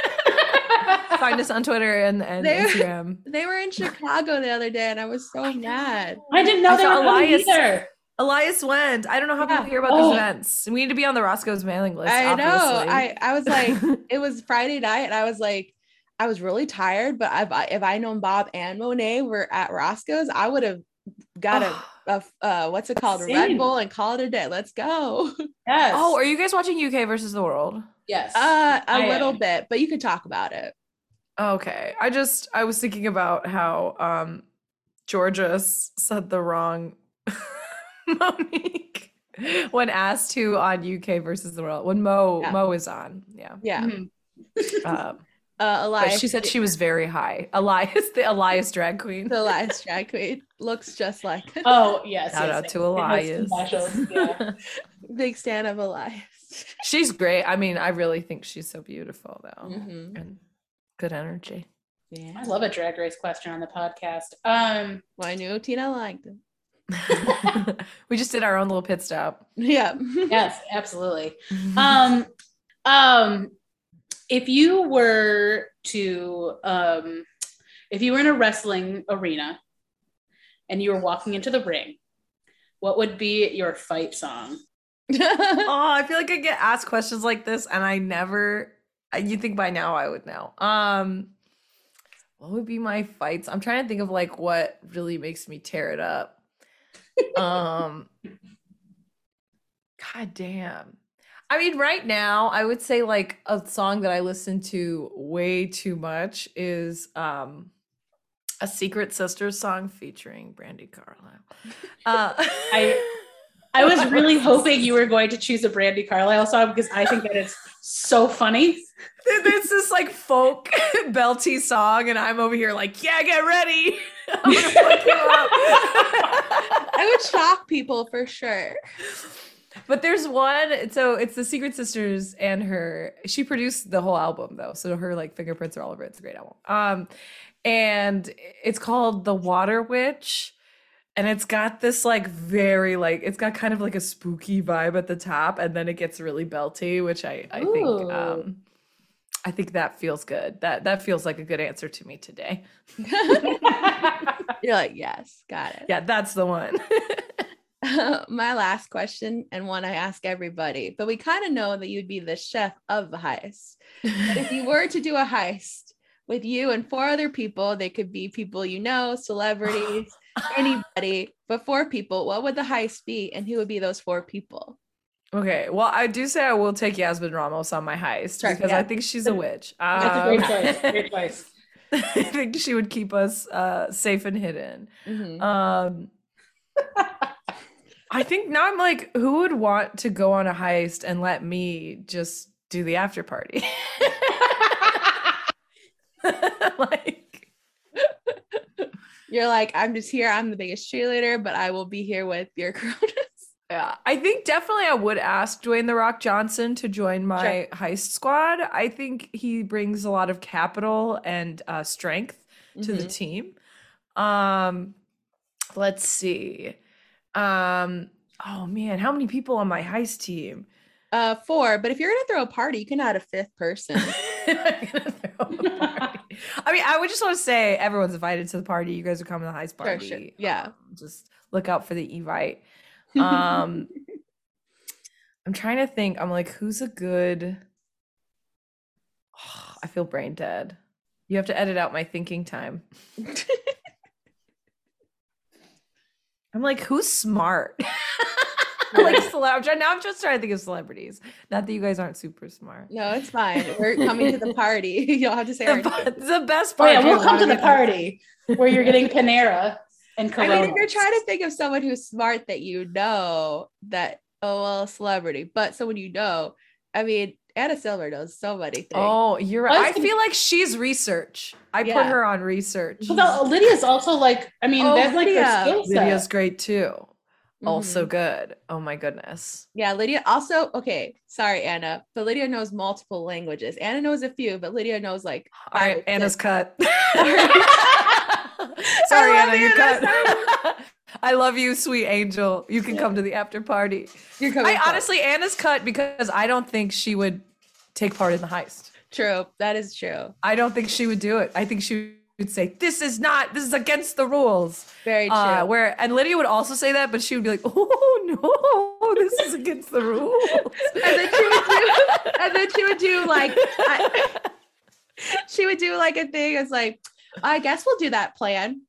Find us on Twitter and, and they Instagram. they were in Chicago the other day, and I was so mad. I didn't know I they were Elias, either. Elias went. I don't know how yeah. people hear about oh. these events. We need to be on the Roscoe's mailing list. I obviously. know. I I was like, it was Friday night, and I was like, I was really tired. But if I if I known Bob and Monet were at Roscoe's, I would have got a, a uh, what's it called, Same. a Red Bull, and call it a day. Let's go. Yes. Oh, are you guys watching UK versus the World? Yes. Uh, a I little am. bit, but you could talk about it. Okay. I just I was thinking about how um Georgia said the wrong Monique when asked who on UK versus the world when Mo yeah. Mo is on. Yeah. Yeah. Mm-hmm. um, uh, Elias. She said she was very high. Elias, the Elias drag queen. The Elias drag queen looks just like. Oh yes. Shout yes, out to Elias. Yeah. Big stand of Elias. she's great. I mean, I really think she's so beautiful though, mm-hmm. and good energy. Yeah. I love a drag race question on the podcast. Um, well, I knew Tina liked it. we just did our own little pit stop. Yeah. yes, absolutely. Um, um, if you were to, um, if you were in a wrestling arena and you were walking into the ring, what would be your fight song? oh, I feel like I get asked questions like this, and I never. You think by now I would know. Um, what would be my fights? I'm trying to think of like what really makes me tear it up um god damn i mean right now i would say like a song that i listen to way too much is um a secret sisters song featuring Brandi Carlile uh i i was really hoping you were going to choose a Brandi Carlile song because i think that it's so funny there's this like folk belty song and i'm over here like yeah get ready I would shock people for sure. But there's one, so it's the Secret Sisters and her. She produced the whole album though, so her like fingerprints are all over it. It's a great album. Um, and it's called The Water Witch, and it's got this like very like it's got kind of like a spooky vibe at the top, and then it gets really belty, which I I Ooh. think um I think that feels good. That that feels like a good answer to me today. You're like, yes, got it. Yeah, that's the one. uh, my last question, and one I ask everybody, but we kind of know that you'd be the chef of the heist. But if you were to do a heist with you and four other people, they could be people you know, celebrities, anybody, but four people, what would the heist be? And who would be those four people? Okay, well, I do say I will take Yasmin Ramos on my heist sure, because yeah. I think she's a witch. That's um, a great choice. Great choice. I think she would keep us uh, safe and hidden. Mm-hmm. Um, I think now I'm like, who would want to go on a heist and let me just do the after party? like, you're like, I'm just here. I'm the biggest cheerleader, but I will be here with your Corona yeah, I think definitely I would ask Dwayne the Rock Johnson to join my sure. heist squad. I think he brings a lot of capital and uh, strength mm-hmm. to the mm-hmm. team. Um, let's see. Um, oh man, how many people on my heist team? Uh, four. But if you're gonna throw a party, you can add a fifth person. I mean, I would just want to say everyone's invited to the party. You guys are coming to the heist party. Sure, sure. Yeah. Um, just look out for the evite. Um, I'm trying to think. I'm like, who's a good? Oh, I feel brain dead. You have to edit out my thinking time. I'm like, who's smart? like celeb. Now I'm just trying to think of celebrities. Not that you guys aren't super smart. No, it's fine. We're coming to the party. You'll have to say the, the best part. Oh, yeah, we'll come to the party where you're getting Panera. And Corona. I mean, if you're trying to think of someone who's smart that you know that oh well, celebrity, but someone you know, I mean, Anna Silver knows so many things. Oh, you're right. I, I feel like she's research. I yeah. put her on research. But Lydia's also like, I mean, oh, that's Lydia. like her skill set. Lydia's great too. Mm-hmm. Also good. Oh my goodness. Yeah, Lydia also okay. Sorry, Anna, but Lydia knows multiple languages. Anna knows a few, but Lydia knows like. All right, Anna's cut. Sorry, Anna, you cut. I love you, sweet angel. You can yeah. come to the after party. You're coming. I honestly, Anna's cut because I don't think she would take part in the heist. True, that is true. I don't think she would do it. I think she would say, "This is not. This is against the rules." Very uh, true. Uh, where and Lydia would also say that, but she would be like, "Oh no, this is against the rules." and then she would do, and then she would do like, I, she would do like a thing. It's like, I guess we'll do that plan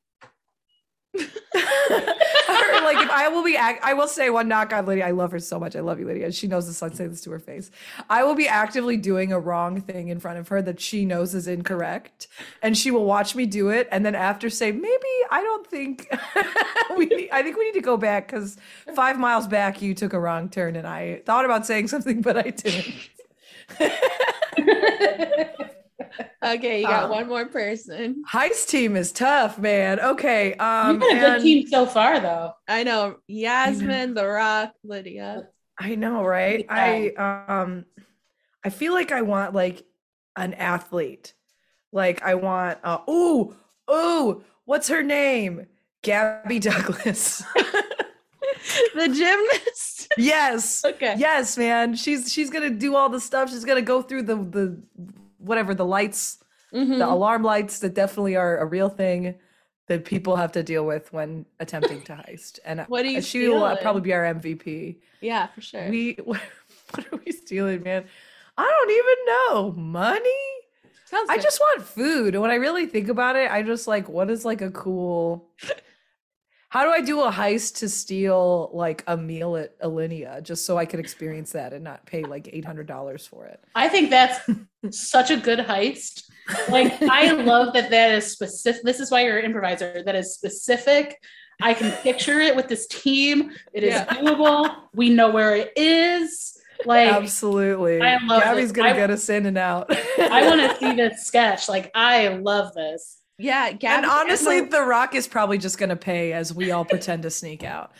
like if I will be, act- I will say one knock on Lydia. I love her so much. I love you, Lydia. She knows this. I say this to her face. I will be actively doing a wrong thing in front of her that she knows is incorrect, and she will watch me do it, and then after say, maybe I don't think we. Need, I think we need to go back because five miles back you took a wrong turn, and I thought about saying something, but I didn't. okay, you got um, one more person. Heist team is tough, man. Okay. Um You've been a good team so far though. I know. Yasmin, The Rock, Lydia. I know, right? I um I feel like I want like an athlete. Like I want uh oh, oh, what's her name? Gabby Douglas. the gymnast. Yes. Okay. Yes, man. She's she's gonna do all the stuff. She's gonna go through the the whatever the lights, mm-hmm. the alarm lights that definitely are a real thing that people have to deal with when attempting to heist. And what do you she stealing? will probably be our MVP. Yeah, for sure. We what, what are we stealing, man? I don't even know. Money? Sounds I just want food. When I really think about it, I just like what is like a cool how do I do a heist to steal like a meal at Alinea just so I could experience that and not pay like eight hundred dollars for it? I think that's such a good heist. Like I love that that is specific. This is why you're an improviser. That is specific. I can picture it with this team. It is yeah. doable. We know where it is. Like absolutely. I love Gabby's gonna I, get us in and out. I want to see this sketch. Like I love this. Yeah, Gabby, and honestly, The Rock is probably just going to pay as we all pretend to sneak out.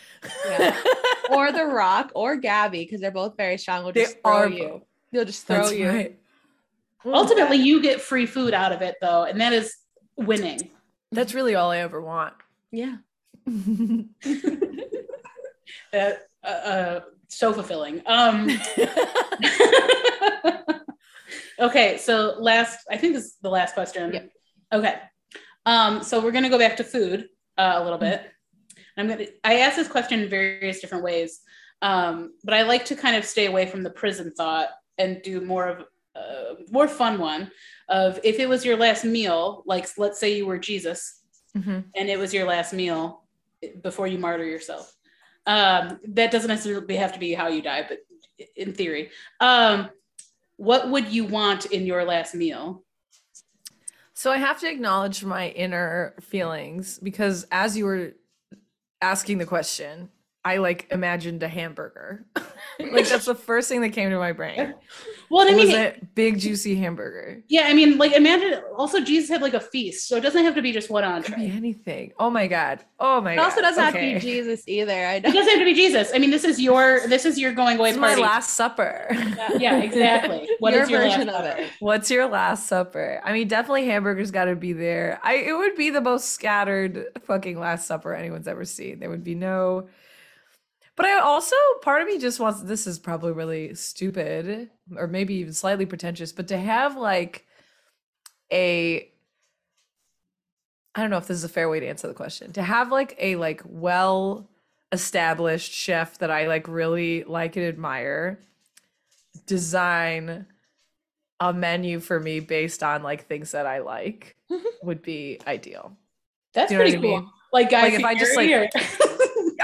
Yeah. or The Rock or Gabby because they're both very strong. Will just they throw are, you. They'll just throw you. Right. Ultimately, you get free food out of it though, and that is winning. That's really all I ever want. Yeah. uh, uh, uh, so fulfilling. Um, okay, so last, I think this is the last question. Yep. Okay. Um, so we're going to go back to food uh, a little bit. I'm going to, I ask this question in various different ways, um, but I like to kind of stay away from the prison thought and do more of a uh, more fun one of if it was your last meal, like let's say you were Jesus mm-hmm. and it was your last meal before you martyr yourself. Um, that doesn't necessarily have to be how you die, but in theory, um, what would you want in your last meal? So I have to acknowledge my inner feelings because as you were asking the question, I like imagined a hamburger. like that's the first thing that came to my brain. Well, I mean, was a big juicy hamburger. Yeah, I mean, like imagine. Also, Jesus had like a feast, so it doesn't have to be just one entree. Could be anything. Oh my god. Oh my. It god. also doesn't okay. have to be Jesus either. I It doesn't have to be Jesus. I mean, this is your this is your going away this party. My last supper. Yeah, yeah exactly. What your is your version of it? What's your last supper? I mean, definitely hamburgers got to be there. I it would be the most scattered fucking last supper anyone's ever seen. There would be no but I also, part of me just wants, this is probably really stupid or maybe even slightly pretentious, but to have like a, I don't know if this is a fair way to answer the question, to have like a like well established chef that I like really like and admire design a menu for me based on like things that I like would be ideal. That's you know pretty cool. I mean? Like, guys, like if I just like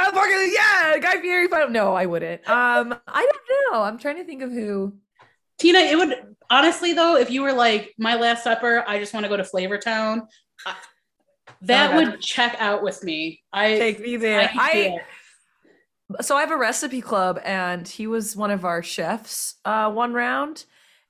I'm fucking yeah, Guy Fieri. If I don't know, I wouldn't. Um, I don't know. I'm trying to think of who. Tina, it would honestly though, if you were like my last supper, I just want to go to Flavor Town. That oh would check out with me. I take me there. I, I so I have a recipe club, and he was one of our chefs uh, one round,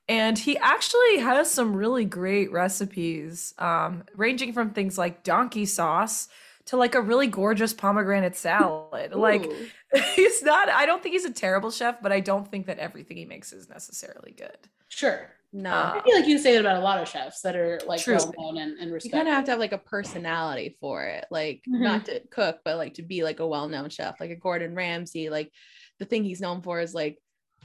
and he actually has some really great recipes, um, ranging from things like donkey sauce to like a really gorgeous pomegranate salad. Ooh. Like he's not. I don't think he's a terrible chef, but I don't think that everything he makes is necessarily good. Sure. No, I feel like you say it about a lot of chefs that are like True. well known and, and respected. You kind of have to have like a personality for it, like mm-hmm. not to cook, but like to be like a well known chef, like a Gordon Ramsay. Like the thing he's known for is like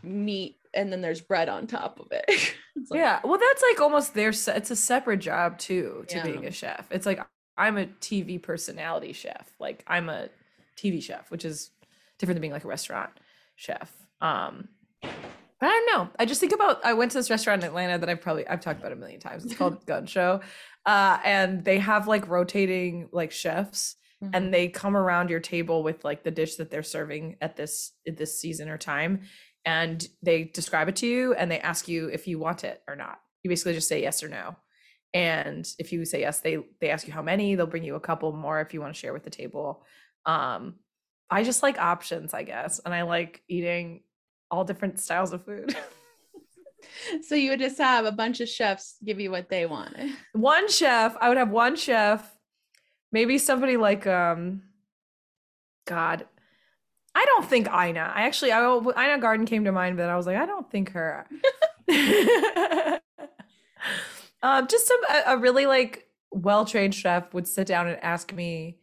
meat and then there's bread on top of it. like, yeah, well, that's like almost their. It's a separate job too to yeah. being a chef. It's like I'm a TV personality chef. Like I'm a TV chef, which is different than being like a restaurant chef. Um, but I don't know. I just think about I went to this restaurant in Atlanta that I've probably I've talked about a million times. It's called Gun Show. Uh, and they have like rotating like chefs mm-hmm. and they come around your table with like the dish that they're serving at this at this season or time and they describe it to you and they ask you if you want it or not. You basically just say yes or no. And if you say yes, they they ask you how many, they'll bring you a couple more if you want to share with the table. Um I just like options, I guess, and I like eating all different styles of food. so you would just have a bunch of chefs give you what they want One chef, I would have one chef, maybe somebody like um God. I don't think Ina. I actually I Ina Garten came to mind, but I was like, I don't think her. um, just some a, a really like well-trained chef would sit down and ask me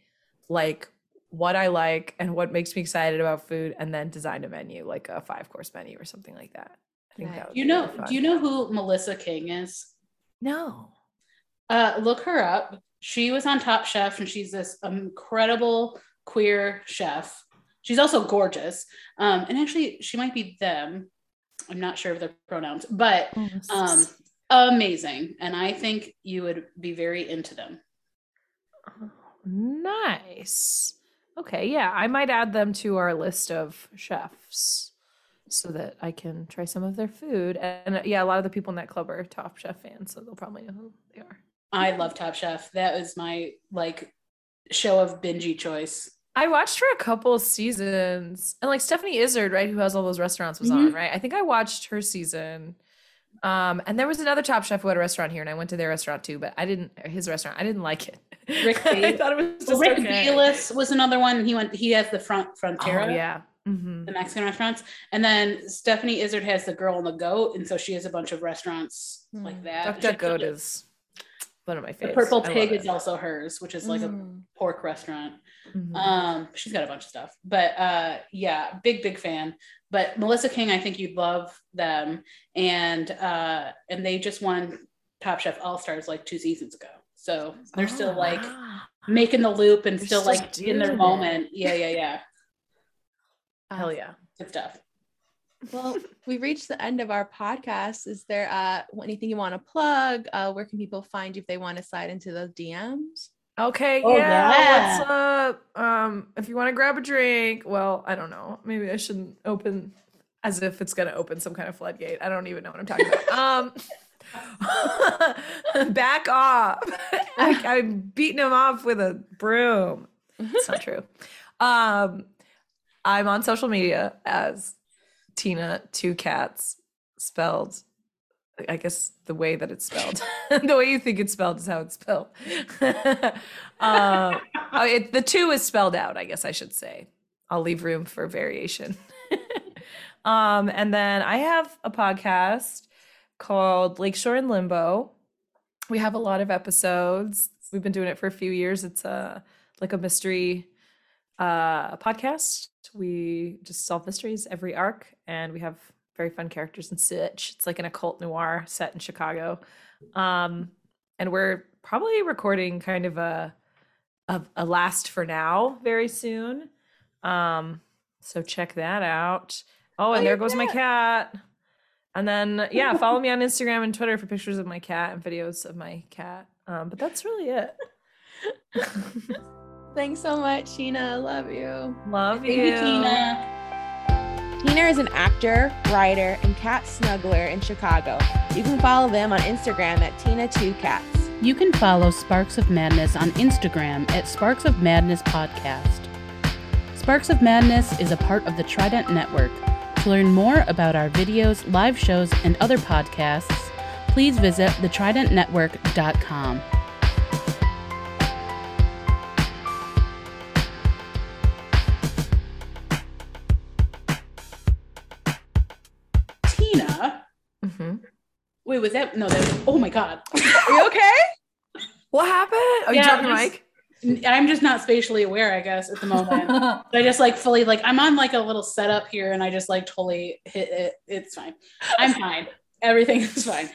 like what I like and what makes me excited about food, and then design a menu, like a five course menu or something like that. I think that you know. Do you know who Melissa King is? No. Uh, look her up. She was on Top Chef, and she's this incredible queer chef. She's also gorgeous, um, and actually, she might be them. I'm not sure of their pronouns, but um, amazing. And I think you would be very into them. nice. Okay, yeah, I might add them to our list of chefs so that I can try some of their food. And yeah, a lot of the people in that club are Top Chef fans, so they'll probably know who they are. I love Top Chef. That was my like show of bingey choice. I watched for a couple seasons, and like Stephanie Izard, right, who has all those restaurants, was mm-hmm. on, right? I think I watched her season. Um, and there was another Top Chef who had a restaurant here, and I went to their restaurant too, but I didn't his restaurant. I didn't like it. Rick I thought it was well, Rick okay. Bayless was another one. He went. He has the front Frontera. Oh, yeah. Mm-hmm. The Mexican restaurants, and then Stephanie Izard has the Girl and the Goat, and so she has a bunch of restaurants mm. like that. Duck Goat is one of my favorites. The Purple Pig is also hers, which is like mm. a pork restaurant. Mm-hmm. Um, she's got a bunch of stuff, but uh, yeah, big big fan. But Melissa King, I think you'd love them, and uh, and they just won Top Chef All Stars like two seasons ago. So they're oh, still like wow. making the loop and still, still like in their it. moment. Yeah, yeah, yeah. Hell yeah. Good stuff. Well, we reached the end of our podcast. Is there uh anything you want to plug? Uh where can people find you if they want to slide into those DMs? Okay, oh, yeah. yeah. What's up? Um, if you want to grab a drink, well, I don't know. Maybe I shouldn't open as if it's gonna open some kind of floodgate. I don't even know what I'm talking about. um Back off. I, I'm beating him off with a broom. It's not true. Um, I'm on social media as Tina Two Cats, spelled, I guess the way that it's spelled. the way you think it's spelled is how it's spelled. uh, it, the two is spelled out, I guess I should say. I'll leave room for variation. um, and then I have a podcast called Lakeshore and Limbo. We have a lot of episodes. We've been doing it for a few years. It's a like a mystery uh podcast. We just solve mysteries every arc and we have very fun characters in such. It's like an occult noir set in Chicago. Um and we're probably recording kind of a a, a last for now very soon. Um so check that out. Oh, and oh, there goes cat. my cat. And then yeah, follow me on Instagram and Twitter for pictures of my cat and videos of my cat. Um, but that's really it. Thanks so much, Tina. Love you. Love you. you, Tina. Tina is an actor, writer, and cat snuggler in Chicago. You can follow them on Instagram at Tina2Cats. You can follow Sparks of Madness on Instagram at Sparks of Madness Podcast. Sparks of Madness is a part of the Trident Network. To learn more about our videos, live shows, and other podcasts, please visit thetridentnetwork.com. Wait, was that no? That was, oh my god. Are you okay? What happened? Are yeah, you talking Mike? I'm just not spatially aware, I guess, at the moment. I just like fully like I'm on like a little setup here, and I just like totally hit it. It's fine. I'm fine. Everything is fine.